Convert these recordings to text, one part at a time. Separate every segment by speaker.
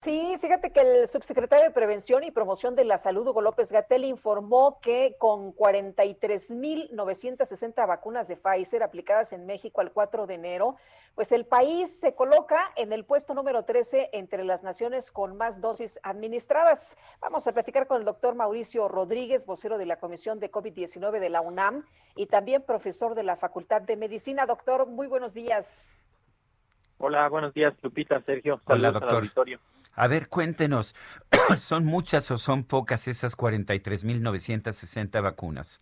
Speaker 1: Sí, fíjate que el subsecretario de Prevención y Promoción de la Salud, Hugo López Gatel, informó que con 43.960 vacunas de Pfizer aplicadas en México al 4 de enero, pues el país se coloca en el puesto número 13 entre las naciones con más dosis administradas. Vamos a platicar con el doctor Mauricio Rodríguez, vocero de la Comisión de COVID-19 de la UNAM y también profesor de la Facultad de Medicina. Doctor, muy buenos días.
Speaker 2: Hola, buenos días, Lupita, Sergio.
Speaker 3: Hola, doctor. A ver, cuéntenos, ¿son muchas o son pocas esas 43.960 vacunas?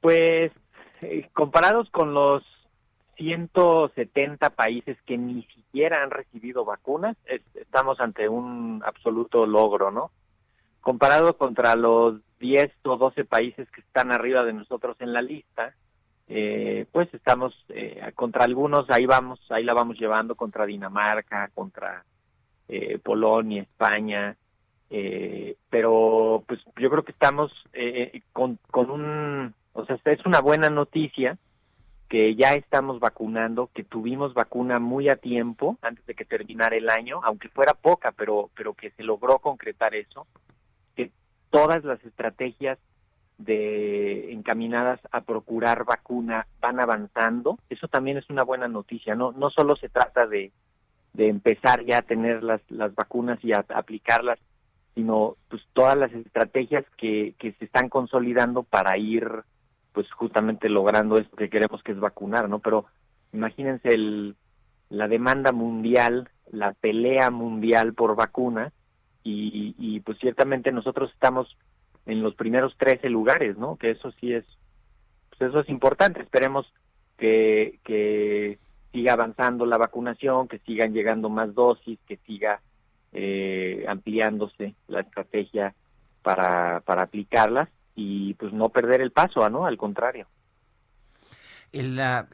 Speaker 2: Pues eh, comparados con los 170 países que ni siquiera han recibido vacunas, estamos ante un absoluto logro, ¿no? Comparado contra los 10 o 12 países que están arriba de nosotros en la lista, eh, pues estamos eh, contra algunos, ahí vamos, ahí la vamos llevando contra Dinamarca, contra eh, Polonia, España, pero pues yo creo que estamos con, con un, o sea, es una buena noticia que ya estamos vacunando, que tuvimos vacuna muy a tiempo antes de que terminara el año, aunque fuera poca, pero pero que se logró concretar eso, que todas las estrategias de encaminadas a procurar vacuna van avanzando, eso también es una buena noticia, no no solo se trata de, de empezar ya a tener las, las vacunas y a, aplicarlas, sino pues todas las estrategias que, que se están consolidando para ir pues justamente logrando esto que queremos que es vacunar, ¿no? Pero imagínense el, la demanda mundial, la pelea mundial por vacuna y, y pues ciertamente nosotros estamos en los primeros 13 lugares, ¿no? Que eso sí es, pues eso es importante. Esperemos que, que siga avanzando la vacunación, que sigan llegando más dosis, que siga eh, ampliándose la estrategia para, para aplicarlas y pues no perder el paso, ¿no? Al contrario.
Speaker 3: La,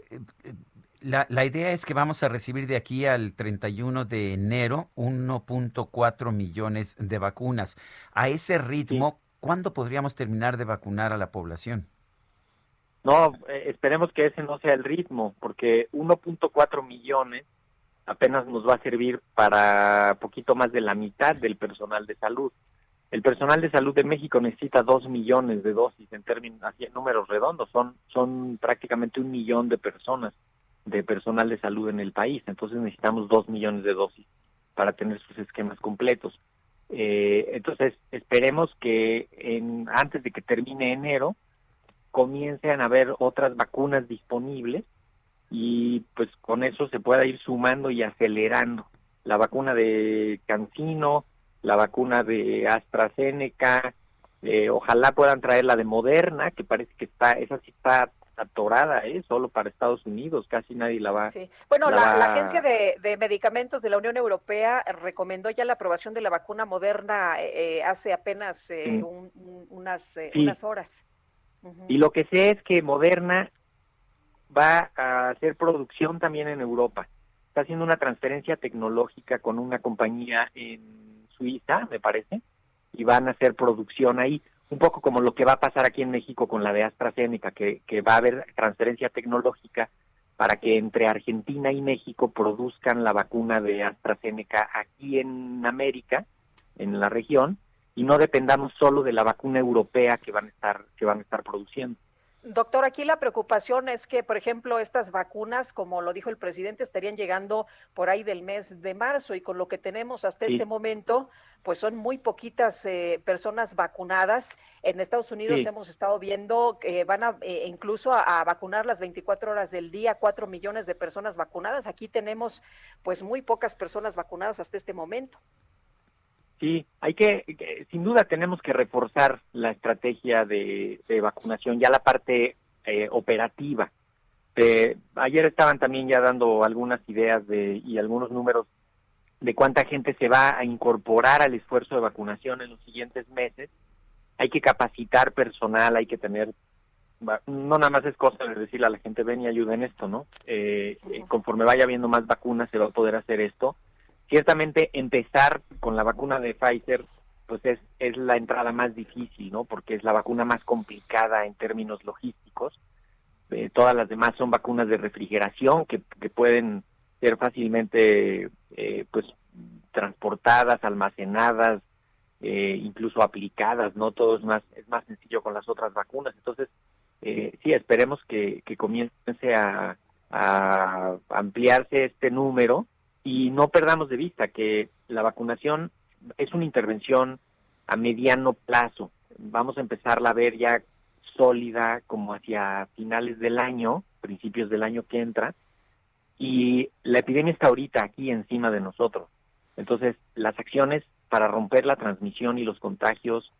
Speaker 3: la, la, idea es que vamos a recibir de aquí al 31 de enero 1.4 millones de vacunas. A ese ritmo, ¿Cuándo podríamos terminar de vacunar a la población?
Speaker 2: No, eh, esperemos que ese no sea el ritmo, porque 1.4 millones apenas nos va a servir para poquito más de la mitad del personal de salud. El personal de salud de México necesita 2 millones de dosis en términos, así en números redondos, son, son prácticamente un millón de personas de personal de salud en el país, entonces necesitamos 2 millones de dosis para tener sus esquemas completos. Eh, entonces, esperemos que en, antes de que termine enero comiencen a haber otras vacunas disponibles y pues con eso se pueda ir sumando y acelerando. La vacuna de Cancino, la vacuna de AstraZeneca, eh, ojalá puedan traer la de Moderna, que parece que está, esa sí está atorada, ¿eh? solo para Estados Unidos, casi nadie la va.
Speaker 1: Sí. Bueno, la, Agencia de, Medicamentos de la Unión Europea recomendó ya la aprobación de la vacuna moderna eh, eh, hace apenas eh, unas, unas horas.
Speaker 2: Y lo que sé es que Moderna va a hacer producción también en Europa. Está haciendo una transferencia tecnológica con una compañía en Suiza, me parece, y van a hacer producción ahí un poco como lo que va a pasar aquí en México con la de AstraZeneca, que, que va a haber transferencia tecnológica para que entre Argentina y México produzcan la vacuna de AstraZeneca aquí en América, en la región, y no dependamos solo de la vacuna europea que van a estar que van a estar produciendo.
Speaker 1: Doctor, aquí la preocupación es que, por ejemplo, estas vacunas, como lo dijo el presidente, estarían llegando por ahí del mes de marzo y con lo que tenemos hasta este momento, pues son muy poquitas eh, personas vacunadas. En Estados Unidos hemos estado viendo que van a eh, incluso a, vacunar las 24 horas del día, cuatro millones de personas vacunadas. Aquí tenemos pues muy pocas personas vacunadas hasta este momento.
Speaker 2: Sí, hay que, sin duda tenemos que reforzar la estrategia de, vacunación, ya la parte eh, operativa. ayer estaban también ya dando algunas ideas de, y algunos números de cuánta gente se va a incorporar al esfuerzo de vacunación en los siguientes meses. Hay que capacitar personal, hay que tener, no nada más es cosa de decirle a la gente, ven y ayuden esto, ¿no? Eh, eh, conforme vaya habiendo más vacunas se va a poder hacer esto Ciertamente empezar con la vacuna de Pfizer pues es, es la entrada más difícil, ¿no? Porque es la vacuna más complicada en términos logísticos. Eh, todas las demás son vacunas de refrigeración que, que pueden ser fácilmente, eh, pues, transportadas, almacenadas, eh, incluso aplicadas, ¿no? Todo es más, es más sencillo con las otras vacunas. Entonces, eh, sí, esperemos que, que comience a, a ampliarse este número y no perdamos de vista que la vacunación es una intervención a mediano plazo. Vamos a empezarla a ver ya sólida como hacia finales del año, principios del año que entra, y la epidemia está ahorita aquí encima de nosotros. Entonces, las acciones para romper la transmisión y los contagios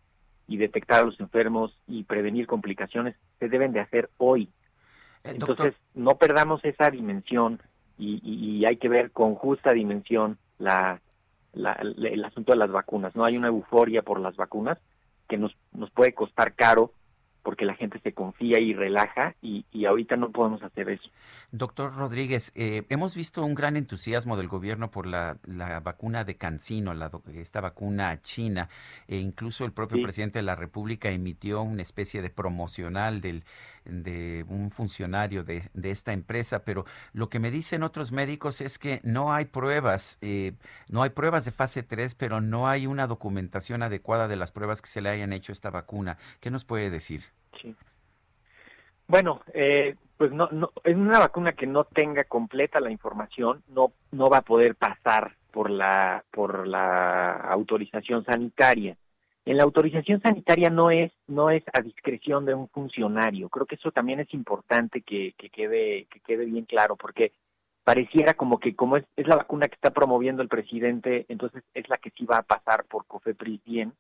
Speaker 2: y detectar a los enfermos y prevenir complicaciones se deben de hacer hoy. Eh, Entonces, no perdamos esa dimensión y, hay que ver con justa dimensión la, el asunto de las vacunas. No hay una euforia por las vacunas que nos, nos puede costar caro porque la gente se confía y relaja y, ahorita no podemos hacer eso.
Speaker 3: Doctor Rodríguez, eh, hemos visto un gran entusiasmo del gobierno por la, vacuna de Cancino, la, esta vacuna china, e incluso el propio presidente de la República emitió una especie de promocional del, de un funcionario de, esta empresa, pero lo que me dicen otros médicos es que no hay pruebas, eh, no hay pruebas de fase 3, pero no hay una documentación adecuada de las pruebas que se le hayan hecho a esta vacuna. ¿Qué nos puede decir?
Speaker 2: Bueno, eh, pues no, no, es una vacuna que no tenga completa la información, no, no va a poder pasar por la, por la autorización sanitaria. En la autorización sanitaria no es no es a discreción de un funcionario. Creo que eso también es importante que, quede que quede bien claro porque pareciera como que como es, es la vacuna que está promoviendo el presidente, entonces es la que sí va a pasar por COFEPRIS bien,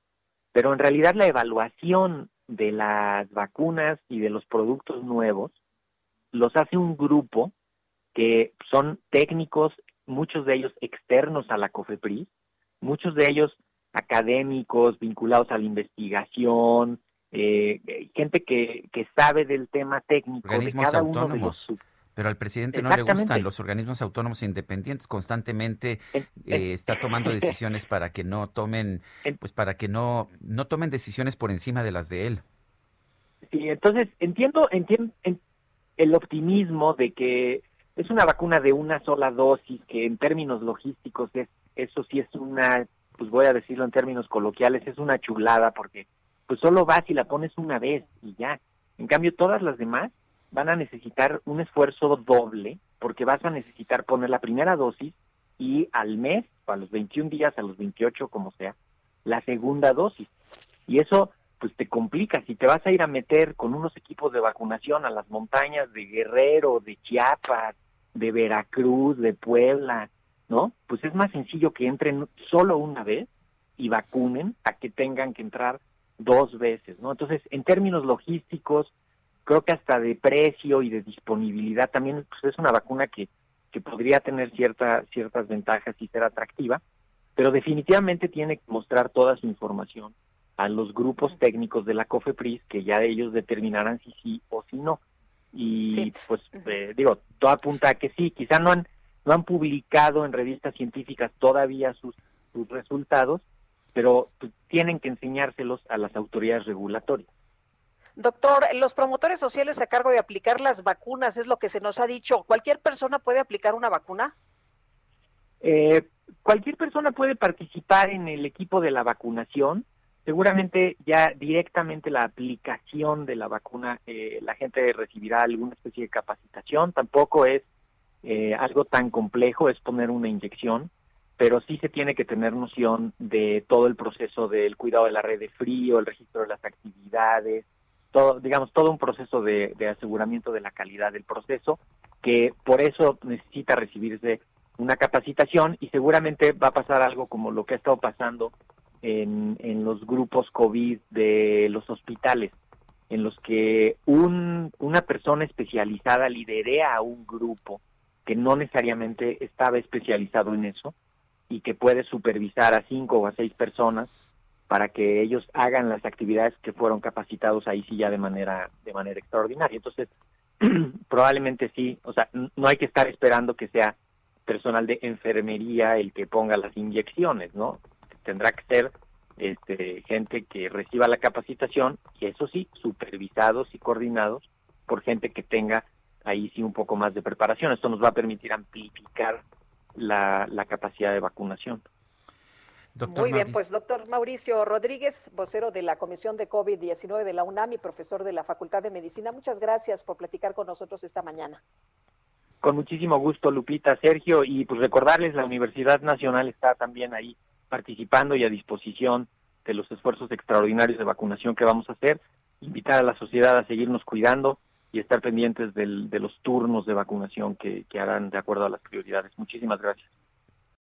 Speaker 2: pero en realidad la evaluación de las vacunas y de los productos nuevos los hace un grupo que son técnicos, muchos de ellos externos a la COFEPRIS, muchos de ellos académicos vinculados a la investigación, eh, gente que, que sabe del tema técnico.
Speaker 3: Organismos de cada autónomos. Uno pero al presidente no le gustan los organismos autónomos e independientes. Constantemente eh, está tomando decisiones para que no tomen, pues para que no no tomen decisiones por encima de las de él.
Speaker 2: Sí, entonces entiendo entiendo el optimismo de que es una vacuna de una sola dosis que en términos logísticos es eso sí es una pues voy a decirlo en términos coloquiales, es una chulada porque pues solo vas y la pones una vez y ya. En cambio, todas las demás van a necesitar un esfuerzo doble porque vas a necesitar poner la primera dosis y al mes, a los 21 días, a los 28, como sea, la segunda dosis. Y eso pues te complica. Si te vas a ir a meter con unos equipos de vacunación a las montañas de Guerrero, de Chiapas, de Veracruz, de Puebla, ¿no? Pues es más sencillo que entren solo una vez y vacunen a que tengan que entrar dos veces, ¿no? Entonces, en términos logísticos, creo que hasta de precio y de disponibilidad también pues, es una vacuna que, que podría tener cierta, ciertas ventajas y ser atractiva, pero definitivamente tiene que mostrar toda su información a los grupos técnicos de la COFEPRIS que ya ellos determinarán si sí o si no. Y pues eh, digo, todo apunta a que sí, quizá no han no han publicado en revistas científicas todavía sus, sus resultados, pero pues, tienen que enseñárselos a las autoridades regulatorias.
Speaker 1: Doctor, los promotores sociales a cargo de aplicar las vacunas es lo que se nos ha dicho. ¿Cualquier persona puede aplicar una vacuna?
Speaker 2: Eh, cualquier persona puede participar en el equipo de la vacunación. Seguramente ya directamente la aplicación de la vacuna, eh, la gente recibirá alguna especie de capacitación. Tampoco es eh, algo tan complejo es poner una inyección, pero sí se tiene que tener noción de todo el proceso del cuidado de la red de frío, el registro de las actividades, todo, digamos, todo un proceso de, aseguramiento de la calidad del proceso, que por eso necesita recibirse una capacitación y seguramente va a pasar algo como lo que ha estado pasando en, los grupos COVID de los hospitales, en los que un, una persona especializada liderea a un grupo que no necesariamente estaba especializado en eso y que puede supervisar a cinco o a seis personas para que ellos hagan las actividades que fueron capacitados ahí sí ya de manera de manera extraordinaria. Entonces, probablemente sí, o sea, no hay que estar esperando que sea personal de enfermería el que ponga las inyecciones, ¿no? Tendrá que ser este, gente que reciba la capacitación y eso sí, supervisados y coordinados por gente que tenga ahí sí un poco más de preparación. Esto nos va a permitir amplificar la, capacidad de vacunación.
Speaker 1: Muy bien, pues doctor Mauricio Rodríguez, vocero de la Comisión de COVID-19 de la UNAM y profesor de la Facultad de Medicina, muchas gracias por platicar con nosotros esta mañana.
Speaker 2: Con muchísimo gusto, Lupita, Sergio, y pues recordarles, la Universidad Nacional está también ahí participando y a disposición de los esfuerzos extraordinarios de vacunación que vamos a hacer, invitar a la sociedad a seguirnos cuidando y estar pendientes del, de los turnos de vacunación que, que harán de acuerdo a las prioridades. Muchísimas gracias.